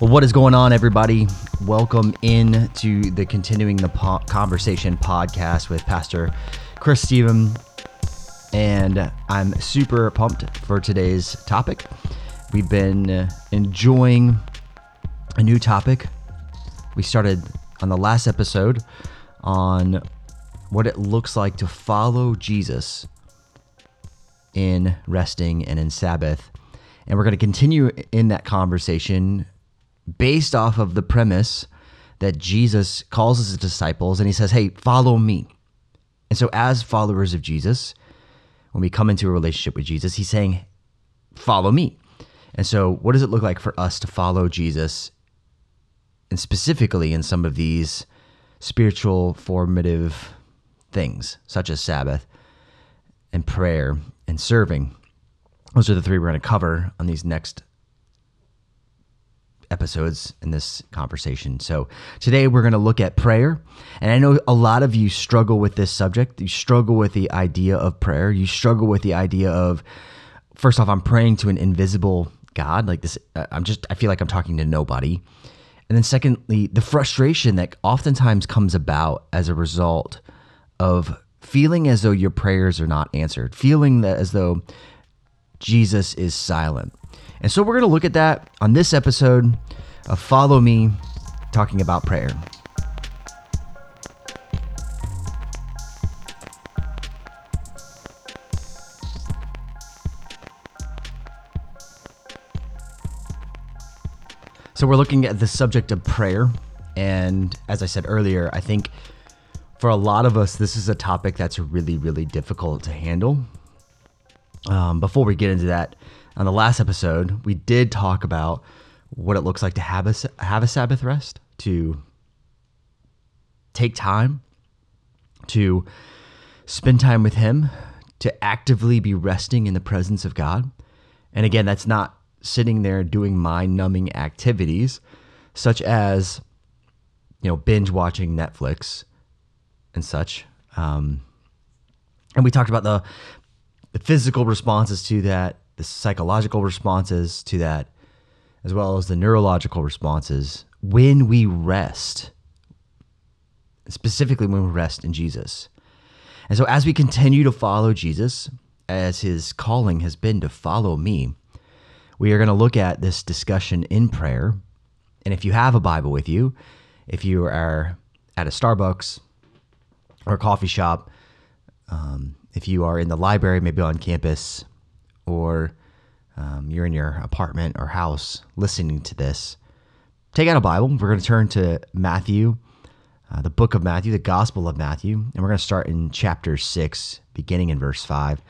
Well, what is going on, everybody? Welcome in to the Continuing the po- Conversation podcast with Pastor Chris Stephen. And I'm super pumped for today's topic. We've been enjoying a new topic. We started on the last episode on what it looks like to follow Jesus in resting and in Sabbath. And we're going to continue in that conversation based off of the premise that Jesus calls his disciples and he says, Hey, follow me. And so, as followers of Jesus, when we come into a relationship with Jesus, he's saying, Follow me. And so, what does it look like for us to follow Jesus? And specifically in some of these spiritual formative things, such as Sabbath and prayer and serving. Those are the three we're going to cover on these next episodes in this conversation. So today we're going to look at prayer. And I know a lot of you struggle with this subject. You struggle with the idea of prayer. You struggle with the idea of, first off, I'm praying to an invisible God. Like this, uh, I'm just, I feel like I'm talking to nobody. And then secondly, the frustration that oftentimes comes about as a result of feeling as though your prayers are not answered, feeling that as though Jesus is silent. And so we're going to look at that on this episode of Follow Me, talking about prayer. So we're looking at the subject of prayer. And as I said earlier, I think for a lot of us, this is a topic that's really, really difficult to handle. Um, before we get into that, on the last episode, we did talk about what it looks like to have a have a Sabbath rest, to take time, to spend time with Him, to actively be resting in the presence of God. And again, that's not sitting there doing mind numbing activities such as, you know, binge watching Netflix and such. Um, and we talked about the the physical responses to that, the psychological responses to that, as well as the neurological responses when we rest, specifically when we rest in Jesus. And so, as we continue to follow Jesus, as his calling has been to follow me, we are going to look at this discussion in prayer. And if you have a Bible with you, if you are at a Starbucks or a coffee shop, um, if you are in the library, maybe on campus, or um, you're in your apartment or house listening to this, take out a Bible. We're going to turn to Matthew, uh, the book of Matthew, the Gospel of Matthew, and we're going to start in chapter 6, beginning in verse 5.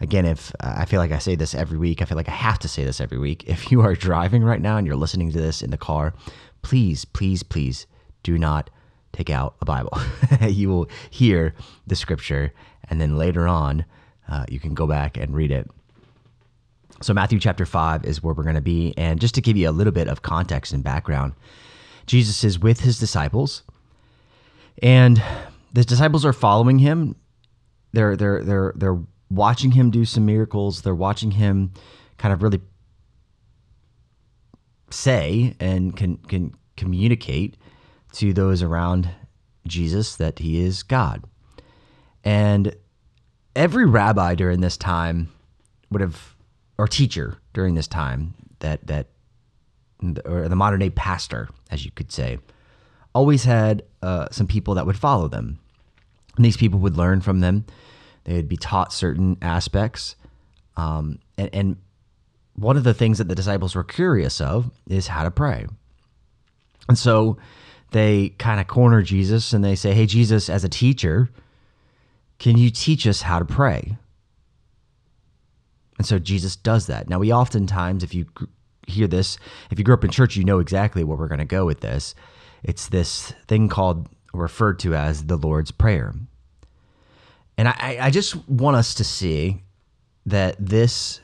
Again, if uh, I feel like I say this every week, I feel like I have to say this every week. If you are driving right now and you're listening to this in the car, please, please, please do not take out a Bible. you will hear the scripture, and then later on, uh, you can go back and read it. So, Matthew chapter 5 is where we're going to be. And just to give you a little bit of context and background, Jesus is with his disciples, and the disciples are following him. They're, they're, they're, they're watching him do some miracles. They're watching him kind of really say and can, can communicate to those around Jesus that he is God. And every rabbi during this time would have or teacher during this time that that or the modern day pastor, as you could say, always had uh, some people that would follow them. And these people would learn from them. They would be taught certain aspects. Um, and, and one of the things that the disciples were curious of is how to pray. And so they kind of corner Jesus and they say, Hey, Jesus, as a teacher, can you teach us how to pray? And so Jesus does that. Now, we oftentimes, if you hear this, if you grew up in church, you know exactly where we're going to go with this. It's this thing called, referred to as the Lord's Prayer. And I, I just want us to see that this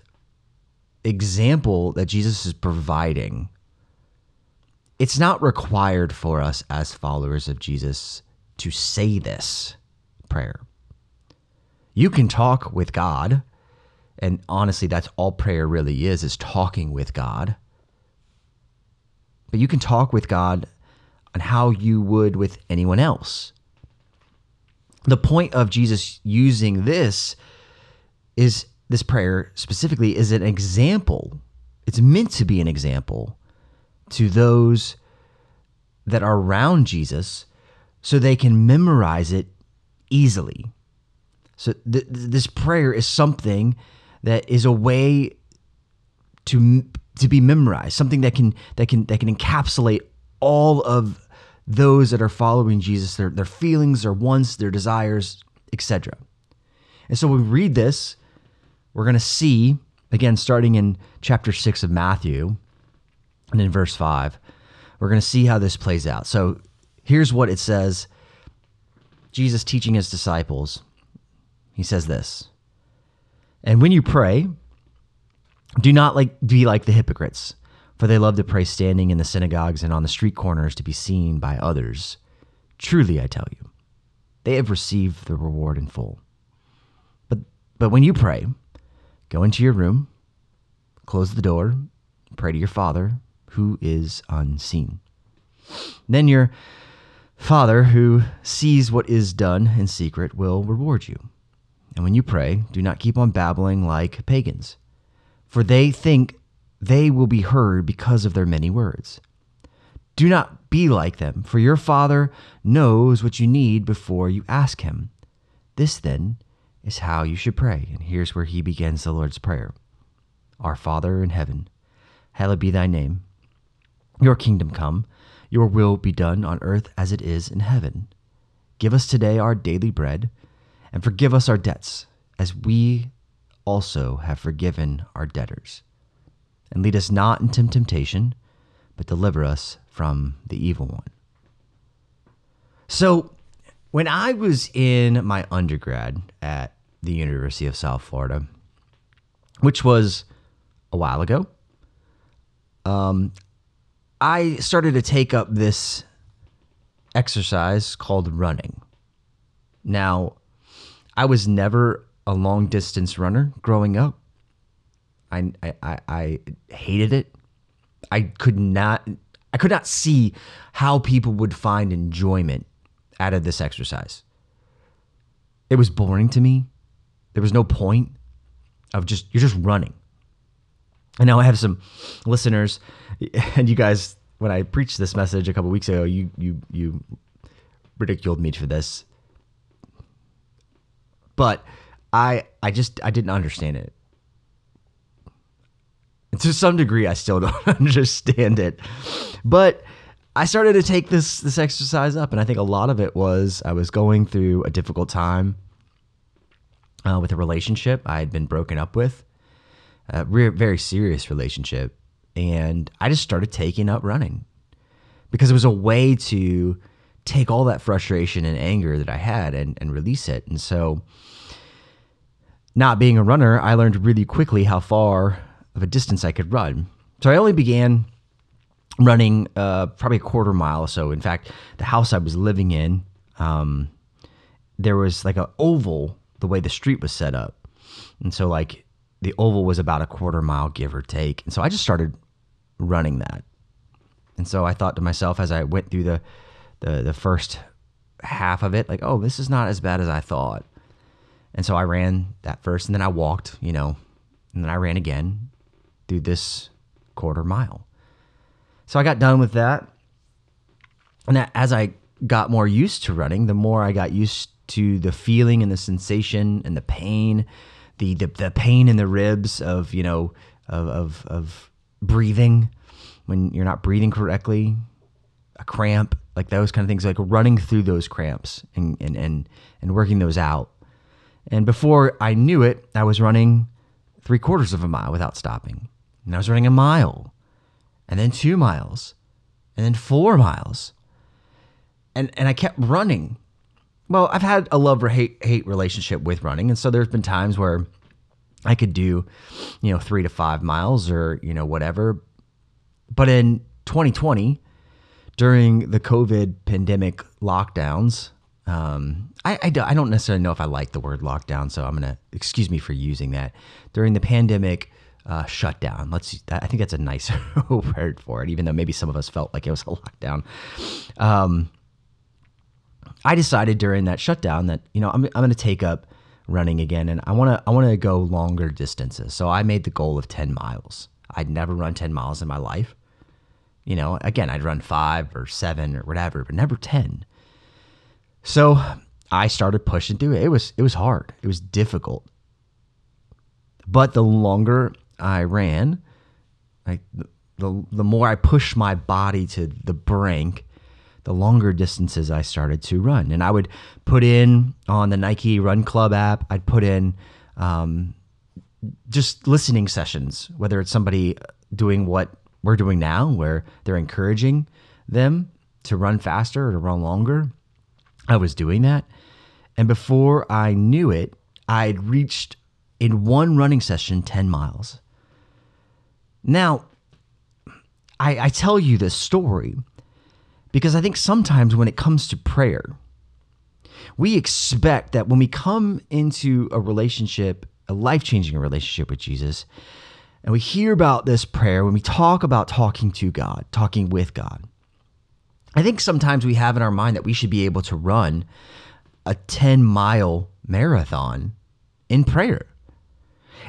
example that Jesus is providing, it's not required for us as followers of Jesus to say this prayer. You can talk with God and honestly, that's all prayer really is, is talking with God. but you can talk with God on how you would with anyone else. The point of Jesus using this is this prayer specifically is an example. It's meant to be an example to those that are around Jesus so they can memorize it easily. So th- this prayer is something that is a way to to be memorized, something that can that can that can encapsulate all of those that are following Jesus, their their feelings, their wants, their desires, etc. And so when we read this, we're going to see again starting in chapter 6 of Matthew and in verse 5, we're going to see how this plays out. So here's what it says Jesus teaching his disciples. He says this. And when you pray, do not like be like the hypocrites, for they love to pray standing in the synagogues and on the street corners to be seen by others. Truly I tell you, they have received the reward in full. But but when you pray, go into your room, close the door, pray to your Father who is unseen. Then your Father who sees what is done in secret will reward you. And when you pray, do not keep on babbling like pagans for they think they will be heard because of their many words. Do not be like them, for your Father knows what you need before you ask Him. This, then, is how you should pray. And here's where he begins the Lord's Prayer Our Father in heaven, hallowed be thy name. Your kingdom come, your will be done on earth as it is in heaven. Give us today our daily bread, and forgive us our debts, as we also have forgiven our debtors. And lead us not into temptation, but deliver us from the evil one. So, when I was in my undergrad at the University of South Florida, which was a while ago, um, I started to take up this exercise called running. Now, I was never a long distance runner growing up. I, I, I hated it. I could not I could not see how people would find enjoyment out of this exercise. It was boring to me. There was no point of just you're just running. And now I have some listeners and you guys when I preached this message a couple weeks ago, you you you ridiculed me for this. But I I just I didn't understand it. To some degree, I still don't understand it, but I started to take this this exercise up, and I think a lot of it was I was going through a difficult time uh, with a relationship I had been broken up with, a very serious relationship, and I just started taking up running because it was a way to take all that frustration and anger that I had and, and release it. And so not being a runner, I learned really quickly how far of a distance I could run. So I only began running uh, probably a quarter mile or so. In fact, the house I was living in, um, there was like an oval the way the street was set up. And so, like, the oval was about a quarter mile, give or take. And so I just started running that. And so I thought to myself as I went through the, the, the first half of it, like, oh, this is not as bad as I thought. And so I ran that first, and then I walked, you know, and then I ran again through this quarter mile. So I got done with that. And as I got more used to running, the more I got used to the feeling and the sensation and the pain, the the, the pain in the ribs of, you know, of, of, of breathing when you're not breathing correctly, a cramp, like those kind of things, like running through those cramps and, and, and, and working those out and before I knew it, I was running three quarters of a mile without stopping. And I was running a mile, and then two miles, and then four miles. And, and I kept running. Well, I've had a love or hate, hate relationship with running. And so there's been times where I could do, you know, three to five miles or, you know, whatever. But in 2020, during the COVID pandemic lockdowns, um, I, I, I, don't necessarily know if I like the word lockdown, so I'm going to excuse me for using that. During the pandemic uh, shutdown. Let's. I think that's a nicer word for it, even though maybe some of us felt like it was a lockdown. Um, I decided during that shutdown that you know I'm I'm going to take up running again, and I want to I want to go longer distances. So I made the goal of 10 miles. I'd never run 10 miles in my life. You know, again, I'd run five or seven or whatever, but never 10. So I started pushing through it. It was it was hard. It was difficult. But the longer I ran, like the, the, more I pushed my body to the brink, the longer distances I started to run. And I would put in on the Nike Run Club app, I'd put in um, just listening sessions, whether it's somebody doing what we're doing now, where they're encouraging them to run faster or to run longer. I was doing that. And before I knew it, I'd reached in one running session 10 miles. Now, I, I tell you this story because I think sometimes when it comes to prayer, we expect that when we come into a relationship, a life changing relationship with Jesus, and we hear about this prayer, when we talk about talking to God, talking with God, I think sometimes we have in our mind that we should be able to run a 10 mile marathon in prayer.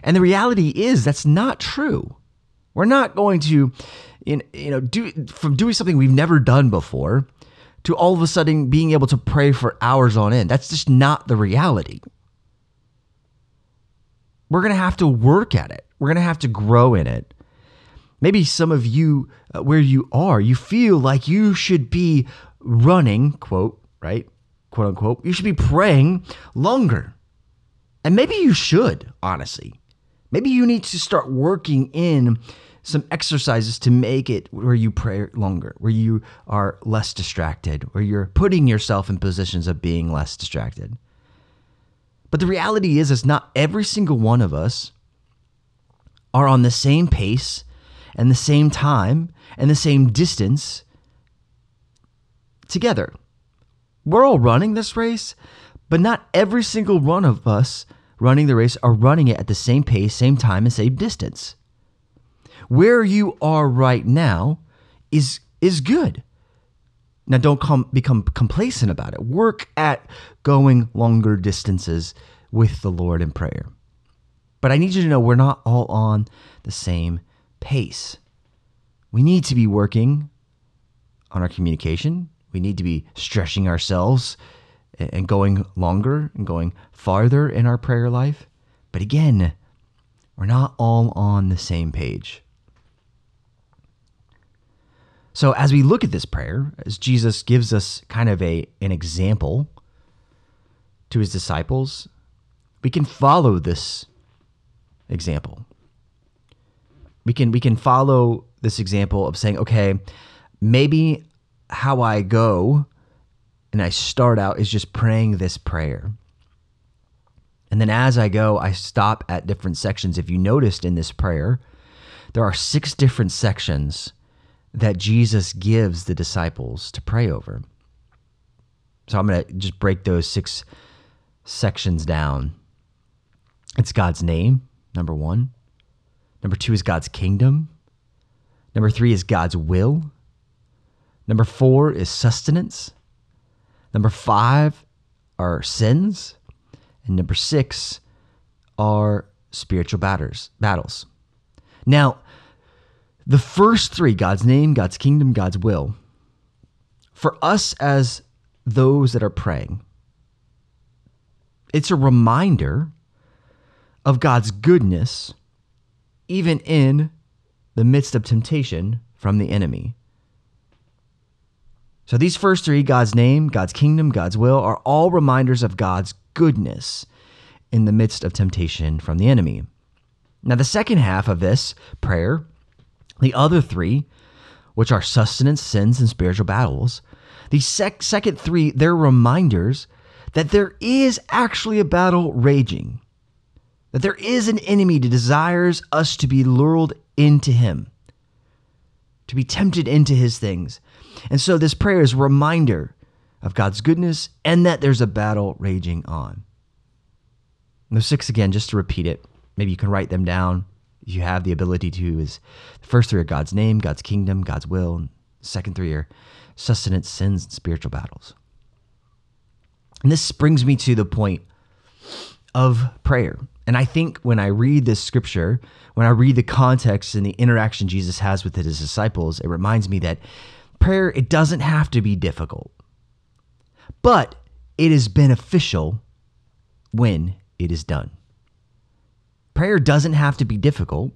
And the reality is that's not true. We're not going to you know do from doing something we've never done before to all of a sudden being able to pray for hours on end. That's just not the reality. We're going to have to work at it. We're going to have to grow in it. Maybe some of you uh, where you are, you feel like you should be running, quote, right? Quote unquote. You should be praying longer. And maybe you should, honestly. Maybe you need to start working in some exercises to make it where you pray longer, where you are less distracted, where you're putting yourself in positions of being less distracted. But the reality is, is not every single one of us are on the same pace and the same time and the same distance together. We're all running this race, but not every single one of us running the race are running it at the same pace, same time, and same distance. Where you are right now is is good. Now don't com- become complacent about it. Work at going longer distances with the Lord in prayer. But I need you to know we're not all on the same pace. We need to be working on our communication. We need to be stretching ourselves and going longer and going farther in our prayer life. But again, we're not all on the same page. So as we look at this prayer, as Jesus gives us kind of a an example to his disciples, we can follow this example. We can we can follow this example of saying, okay, maybe how I go and I start out is just praying this prayer. And then as I go, I stop at different sections. If you noticed in this prayer, there are six different sections that Jesus gives the disciples to pray over. So I'm going to just break those six sections down. It's God's name, number one. Number two is God's kingdom. Number three is God's will. Number four is sustenance. Number five are sins. And number six are spiritual batters, battles. Now, the first three God's name, God's kingdom, God's will for us as those that are praying, it's a reminder of God's goodness, even in the midst of temptation from the enemy. So these first three God's name, God's kingdom, God's will are all reminders of God's goodness in the midst of temptation from the enemy. Now, the second half of this prayer, the other three, which are sustenance, sins, and spiritual battles, the sec- second three, they're reminders that there is actually a battle raging, that there is an enemy that desires us to be lured into him, to be tempted into his things. And so this prayer is a reminder of God's goodness and that there's a battle raging on. Those six again, just to repeat it, maybe you can write them down You have the ability to is the first three are God's name, God's kingdom, God's will. And second three are sustenance, sins, and spiritual battles. And this brings me to the point of prayer. And I think when I read this scripture, when I read the context and the interaction Jesus has with his disciples, it reminds me that prayer, it doesn't have to be difficult, but it is beneficial when it is done. Prayer doesn't have to be difficult,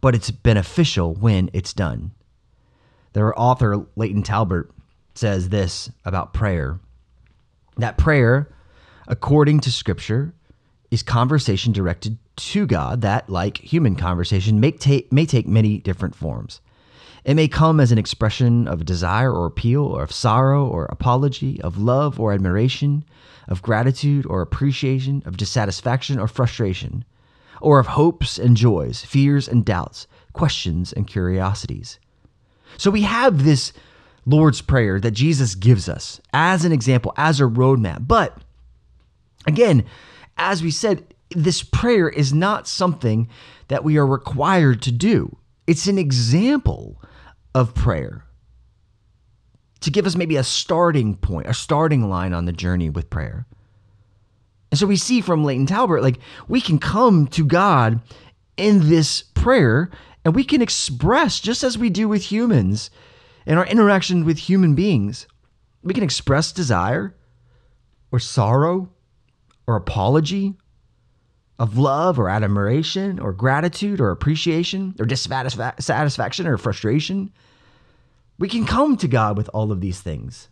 but it's beneficial when it's done. Their author, Layton Talbert, says this about prayer that prayer, according to Scripture, is conversation directed to God that, like human conversation, may, take may take many different forms. It may come as an expression of desire or appeal, or of sorrow or apology, of love or admiration, of gratitude or appreciation, of dissatisfaction or frustration, or of hopes and joys, fears and doubts, questions and curiosities. So we have this Lord's Prayer that Jesus gives us as an example, as a roadmap. But again, as we said, this prayer is not something that we are required to do. It's an example of prayer to give us maybe a starting point, a starting line on the journey with prayer. And so we see from Layton Talbert, like we can come to God in this prayer and we can express, just as we do with humans in our interaction with human beings, we can express desire or sorrow or apology of love or admiration or gratitude or appreciation or dissatisfaction or frustration. We can come to God with all of these things.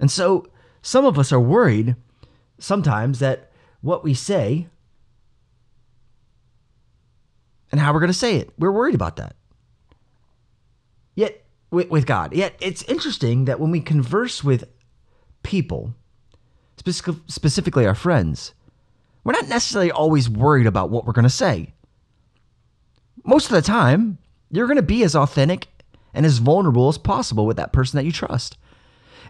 And so some of us are worried sometimes that what we say and how we're going to say it, we're worried about that. Yet, with, with God, yet it's interesting that when we converse with people, specifically our friends, we're not necessarily always worried about what we're going to say. Most of the time, you're going to be as authentic and as vulnerable as possible with that person that you trust,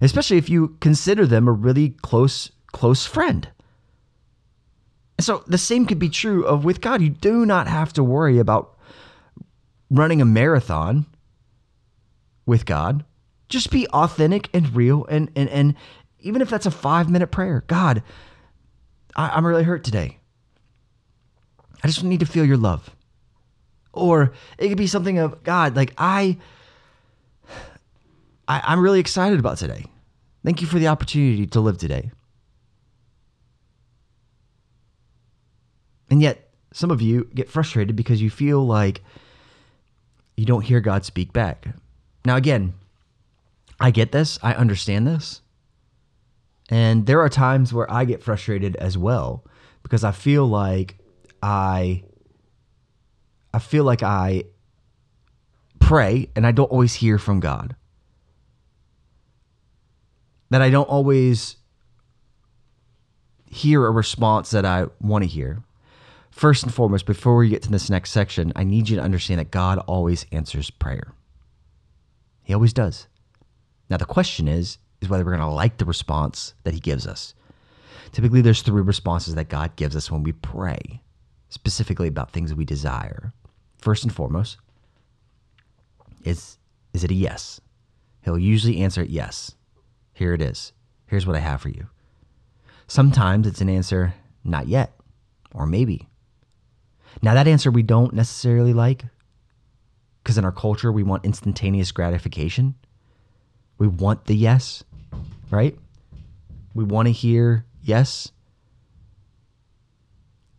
especially if you consider them a really close close friend. And so the same could be true of with God. You do not have to worry about running a marathon with God. Just be authentic and real and and and even if that's a five minute prayer, God, I, am really hurt today. I just need to feel your love. Or it could be something of God, like I, I I'm really excited about today. Thank you for the opportunity to live today. And yet, some of you get frustrated because you feel like you don't hear God speak back. Now, again, I get this, I understand this. And there are times where I get frustrated as well because I feel like I I feel like I pray and I don't always hear from God. That I don't always hear a response that I want to hear. First and foremost, before we get to this next section, I need you to understand that God always answers prayer. He always does. Now, the question is, is whether we're going to like the response that he gives us. Typically, there's three responses that God gives us when we pray, specifically about things we desire. First and foremost, is is it a yes? He'll usually answer it yes. Here it is. Here's what I have for you. Sometimes it's an answer not yet or maybe. Now that answer we don't necessarily like because in our culture we want instantaneous gratification. We want the yes right? We want to hear yes.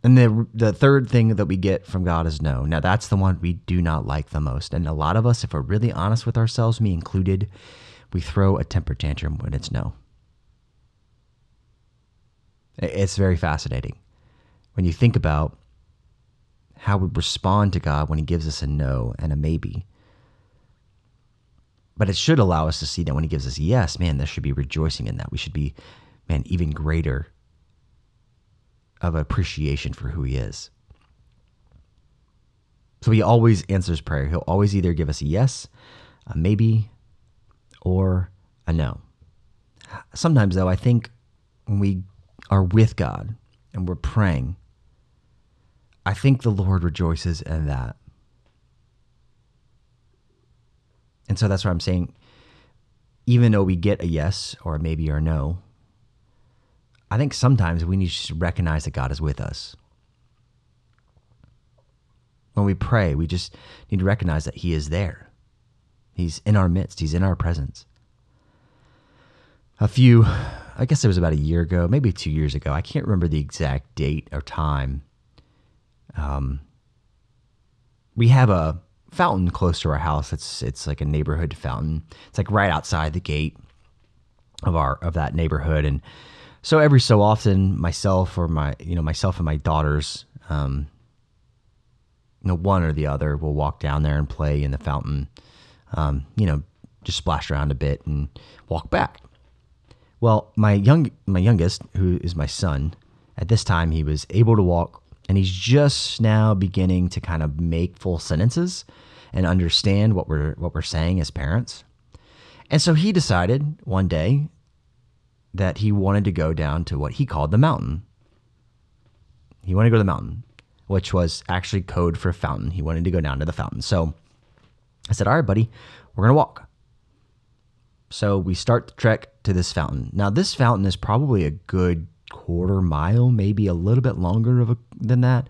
And the the third thing that we get from God is no. Now that's the one we do not like the most. And a lot of us, if we're really honest with ourselves, me included, we throw a temper tantrum when it's no. It's very fascinating when you think about how we respond to God when He gives us a no and a maybe. But it should allow us to see that when he gives us yes, man, there should be rejoicing in that. We should be, man, even greater of appreciation for who he is. So he always answers prayer. He'll always either give us a yes, a maybe, or a no. Sometimes, though, I think when we are with God and we're praying, I think the Lord rejoices in that. And so that's what I'm saying. Even though we get a yes or a maybe or a no, I think sometimes we need to recognize that God is with us. When we pray, we just need to recognize that He is there. He's in our midst, He's in our presence. A few, I guess it was about a year ago, maybe two years ago. I can't remember the exact date or time. Um, we have a fountain close to our house. It's it's like a neighborhood fountain. It's like right outside the gate of our of that neighborhood, and so every so often, myself or my you know myself and my daughters, um, you know, one or the other will walk down there and play in the fountain. Um, you know, just splash around a bit and walk back. Well, my young my youngest, who is my son, at this time he was able to walk and he's just now beginning to kind of make full sentences and understand what we're what we're saying as parents. And so he decided one day that he wanted to go down to what he called the mountain. He wanted to go to the mountain, which was actually code for fountain. He wanted to go down to the fountain. So I said, "All right, buddy, we're going to walk." So we start the trek to this fountain. Now, this fountain is probably a good quarter mile, maybe a little bit longer of a, than that,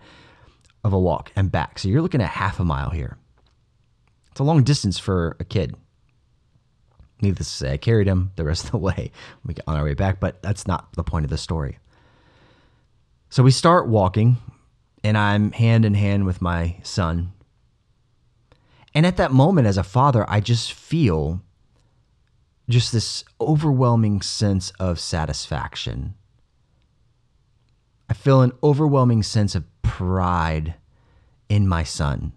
of a walk and back. So you're looking at half a mile here. It's a long distance for a kid. Needless to say, I carried him the rest of the way we get on our way back, but that's not the point of the story. So we start walking, and I'm hand in hand with my son. And at that moment, as a father, I just feel just this overwhelming sense of satisfaction I feel an overwhelming sense of pride in my son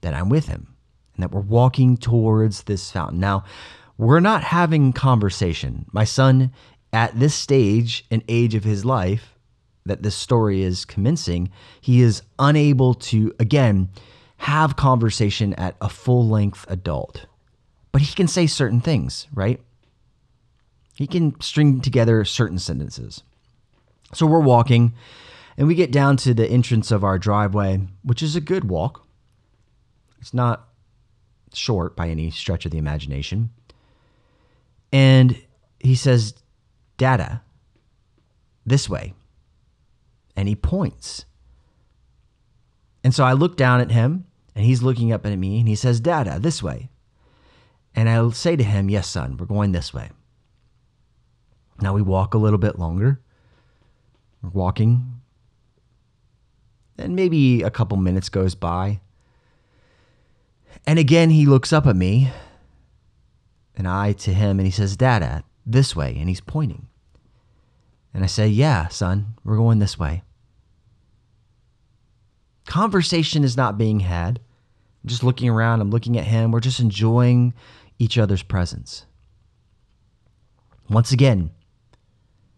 that I'm with him and that we're walking towards this fountain. Now, we're not having conversation. My son, at this stage and age of his life that this story is commencing, he is unable to, again, have conversation at a full length adult. But he can say certain things, right? He can string together certain sentences. So we're walking and we get down to the entrance of our driveway, which is a good walk. It's not short by any stretch of the imagination. And he says, Dada, this way. And he points. And so I look down at him, and he's looking up at me, and he says, Dada, this way. And I'll say to him, Yes, son, we're going this way. Now we walk a little bit longer. We're walking. And maybe a couple minutes goes by. And again, he looks up at me and I to him, and he says, Dada, this way. And he's pointing. And I say, Yeah, son, we're going this way. Conversation is not being had. I'm just looking around, I'm looking at him. We're just enjoying each other's presence. Once again,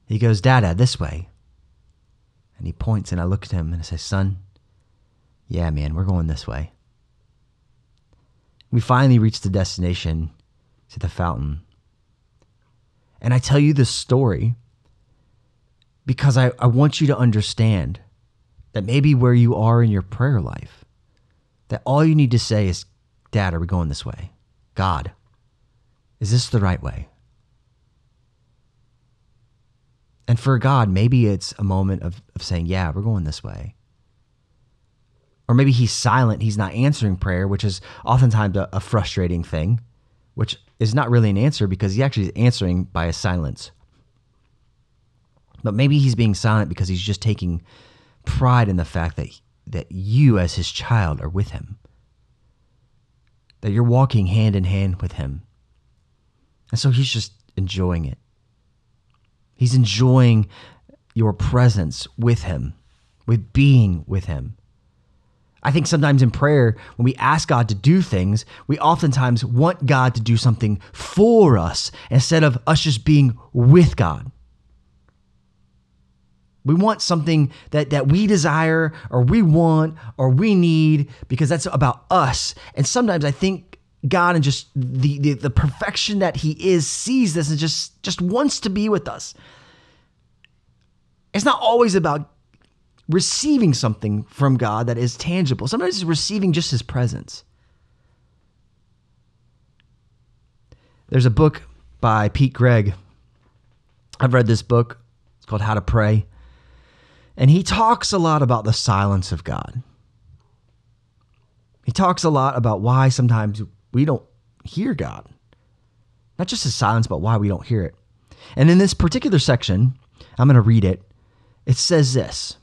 he goes, Dada, this way. And he points, and I look at him and I say, Son, yeah, man, we're going this way. We finally reach the destination to the fountain. And I tell you this story because I, I want you to understand that maybe where you are in your prayer life, that all you need to say is, Dad, are we going this way? God, is this the right way? And for God, maybe it's a moment of, of saying, Yeah, we're going this way. Or maybe he's silent, he's not answering prayer, which is oftentimes a, a frustrating thing, which is not really an answer because he actually is answering by a silence. But maybe he's being silent because he's just taking pride in the fact that, that you, as his child, are with him, that you're walking hand in hand with him. And so he's just enjoying it. He's enjoying your presence with him, with being with him. I think sometimes in prayer, when we ask God to do things, we oftentimes want God to do something for us instead of us just being with God. We want something that, that we desire or we want or we need because that's about us. And sometimes I think God and just the, the, the perfection that He is sees this and just, just wants to be with us. It's not always about receiving something from God that is tangible. Sometimes it's receiving just his presence. There's a book by Pete Greig. I've read this book. It's called How to Pray. And he talks a lot about the silence of God. He talks a lot about why sometimes we don't hear God. Not just his silence, but why we don't hear it. And in this particular section, I'm going to read it. It says this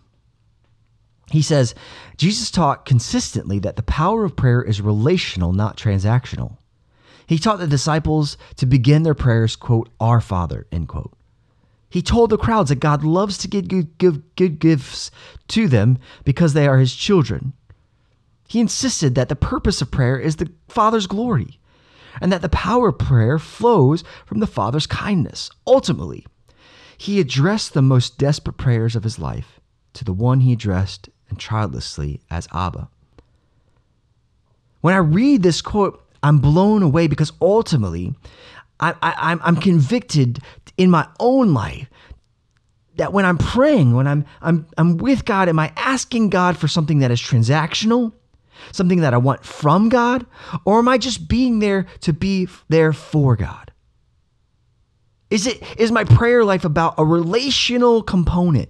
He says, Jesus taught consistently that the power of prayer is relational, not transactional. He taught the disciples to begin their prayers, quote, Our Father, end quote. He told the crowds that God loves to give good, give good gifts to them because they are his children. He insisted that the purpose of prayer is the Father's glory and that the power of prayer flows from the Father's kindness. Ultimately, he addressed the most desperate prayers of his life to the one he addressed and childlessly as Abba. When I read this quote, I'm blown away because ultimately, I, I, I'm convicted in my own life that when I'm praying, when I'm, I'm, I'm with God, am I asking God for something that is transactional? something that I want from God? Or am I just being there to be there for God? Is it is my prayer life about a relational component?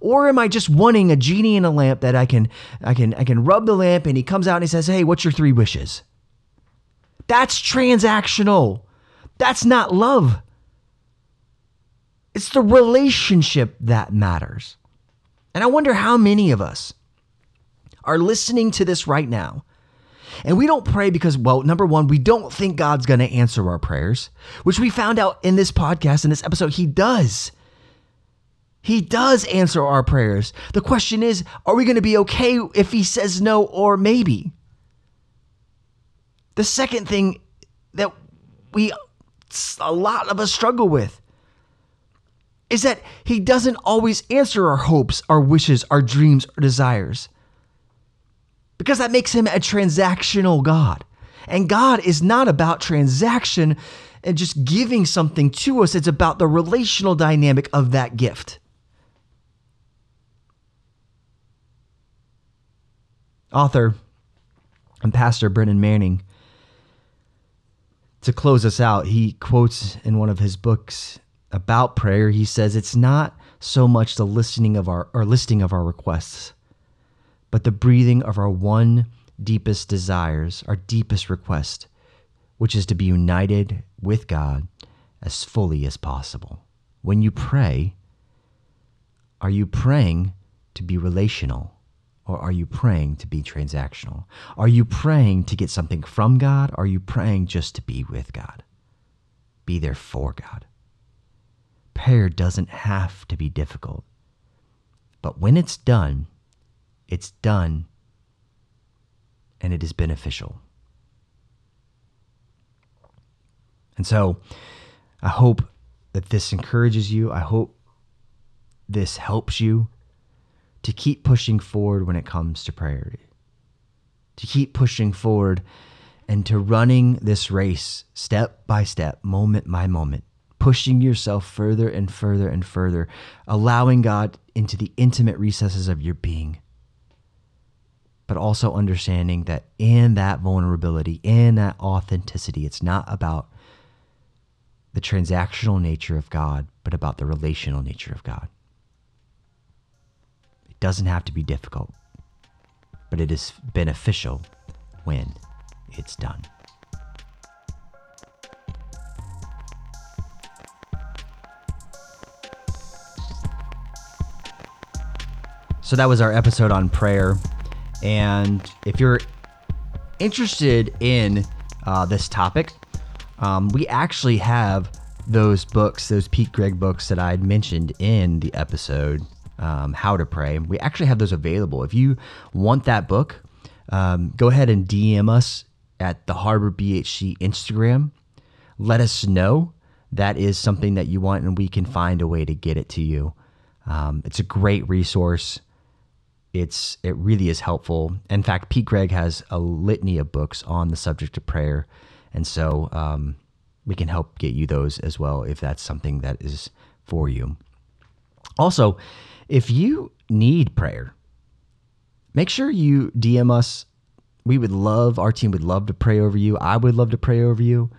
Or am I just wanting a genie in a lamp that I can I can I can rub the lamp and he comes out and he says, "Hey, what's your three wishes?" That's transactional. That's not love. It's the relationship that matters. And I wonder how many of us are listening to this right now, and we don't pray because, well, number one, we don't think God's going to answer our prayers, which we found out in this podcast, in this episode, He does. He does answer our prayers. The question is, are we going to be okay if He says no or maybe? The second thing that we, a lot of us struggle with, is that He doesn't always answer our hopes, our wishes, our dreams, our desires because that makes him a transactional God. And God is not about transaction and just giving something to us, it's about the relational dynamic of that gift. Author and pastor Brennan Manning, to close us out, he quotes in one of his books about prayer, he says, It's not so much the listening of our or listing of our requests but the breathing of our one deepest desires, our deepest request, which is to be united with God as fully as possible. When you pray, are you praying to be relational or are you praying to be transactional? Are you praying to get something from God? Are you praying just to be with God? Be there for God. Prayer doesn't have to be difficult, but when it's done, it's done, and it is beneficial. And so I hope that this encourages you. I hope this helps you to keep pushing forward when it comes to priority, to keep pushing forward and to running this race step by step, moment by moment, pushing yourself further and further and further, allowing God into the intimate recesses of your being but also understanding that in that vulnerability, in that authenticity, it's not about the transactional nature of God, but about the relational nature of God. Doesn't have to be difficult, but it is beneficial when it's done. So that was our episode on prayer. And if you're interested in uh, this topic, um, we actually have those books, those Pete Greig books that I had mentioned in the episode, um, How to Pray. We actually have those available. If you want that book, um, go ahead and DM us at the Harbor BHC Instagram. Let us know that is something that you want, and we can find a way to get it to you. Um, it's a great resource it's it really is helpful. In fact, Pete Greig has a litany of books on the subject of prayer, and so um, we can help get you those as well if that's something that is for you. Also, if you need prayer, make sure you DM us. We would love, our team would love to pray over you. I would love to pray over you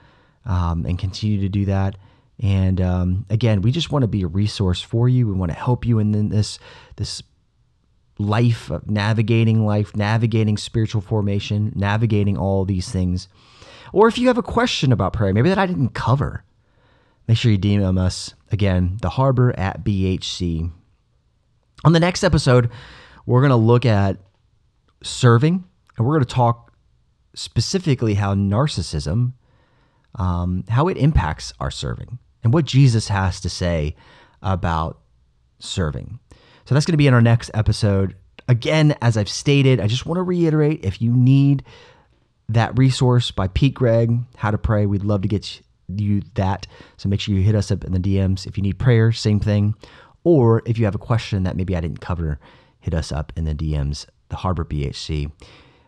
um, and continue to do that. And um, again, we just want to be a resource for you. We want to help you in this this life of navigating life, navigating spiritual formation, navigating all these things. Or if you have a question about prayer, maybe that I didn't cover, make sure you DM us again, the harbor at BHC. On the next episode, we're going to look at serving and we're going to talk specifically how narcissism, um, how it impacts our serving and what Jesus has to say about serving. So that's going to be in our next episode. Again, as I've stated, I just want to reiterate if you need that resource by Pete Greig, How to Pray, we'd love to get you that. So make sure you hit us up in the DMs. If you need prayer, same thing. Or if you have a question that maybe I didn't cover, hit us up in the DMs, the Harbor BHC.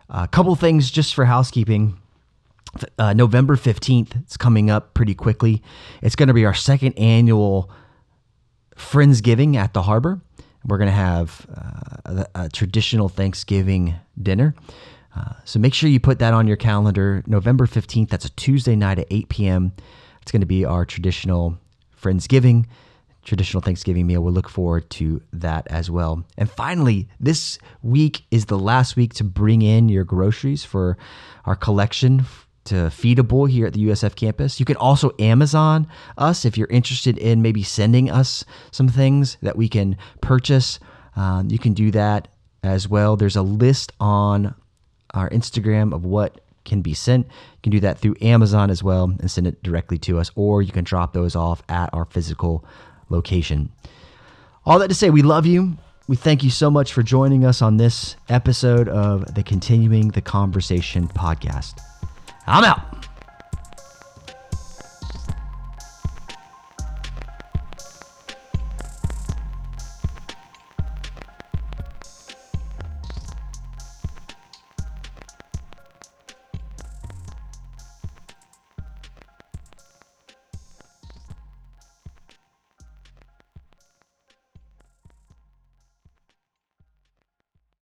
A uh, couple things just for housekeeping. Uh, November 15th, it's coming up pretty quickly. It's going to be our second annual Friendsgiving at the Harbor. We're going to have uh, a, a, traditional Thanksgiving dinner. Uh, so make sure you put that on your calendar. November 15th, that's a Tuesday night at 8 p.m. It's going to be our traditional Friendsgiving, traditional Thanksgiving meal. We'll look forward to that as well. And finally, this week is the last week to bring in your groceries for our collection to Feed-A-Bull here at the USF campus. You can also Amazon us if you're interested in maybe sending us some things that we can purchase. Um, you can do that as well. There's a list on our Instagram of what can be sent. You can do that through Amazon as well and send it directly to us, or you can drop those off at our physical location. All that to say, we love you. We thank you so much for joining us on this episode of the Continuing the Conversation podcast. I'm out.